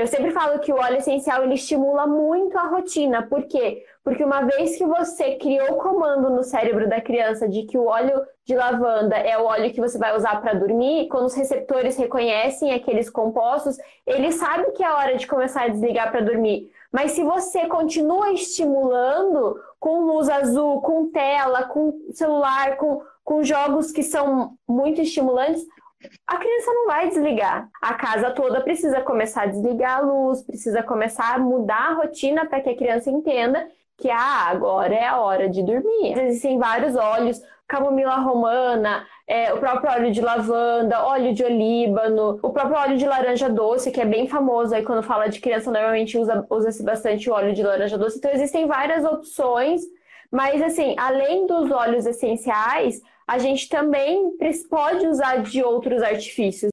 Eu sempre falo que o óleo essencial ele estimula muito a rotina. Por quê? Porque uma vez que você criou o comando no cérebro da criança de que o óleo de lavanda é o óleo que você vai usar para dormir, quando os receptores reconhecem aqueles compostos, ele sabe que é hora de começar a desligar para dormir. Mas se você continua estimulando com luz azul, com tela, com celular, com, com jogos que são muito estimulantes, a criança não vai desligar. A casa toda precisa começar a desligar a luz, precisa começar a mudar a rotina para que a criança entenda que ah, agora é a hora de dormir. Existem vários óleos, camomila romana, é, o próprio óleo de lavanda, óleo de olíbano, o próprio óleo de laranja doce, que é bem famoso aí quando fala de criança, normalmente usa, usa-se bastante o óleo de laranja doce. Então existem várias opções, mas assim, além dos óleos essenciais, a gente também pode usar de outros artifícios.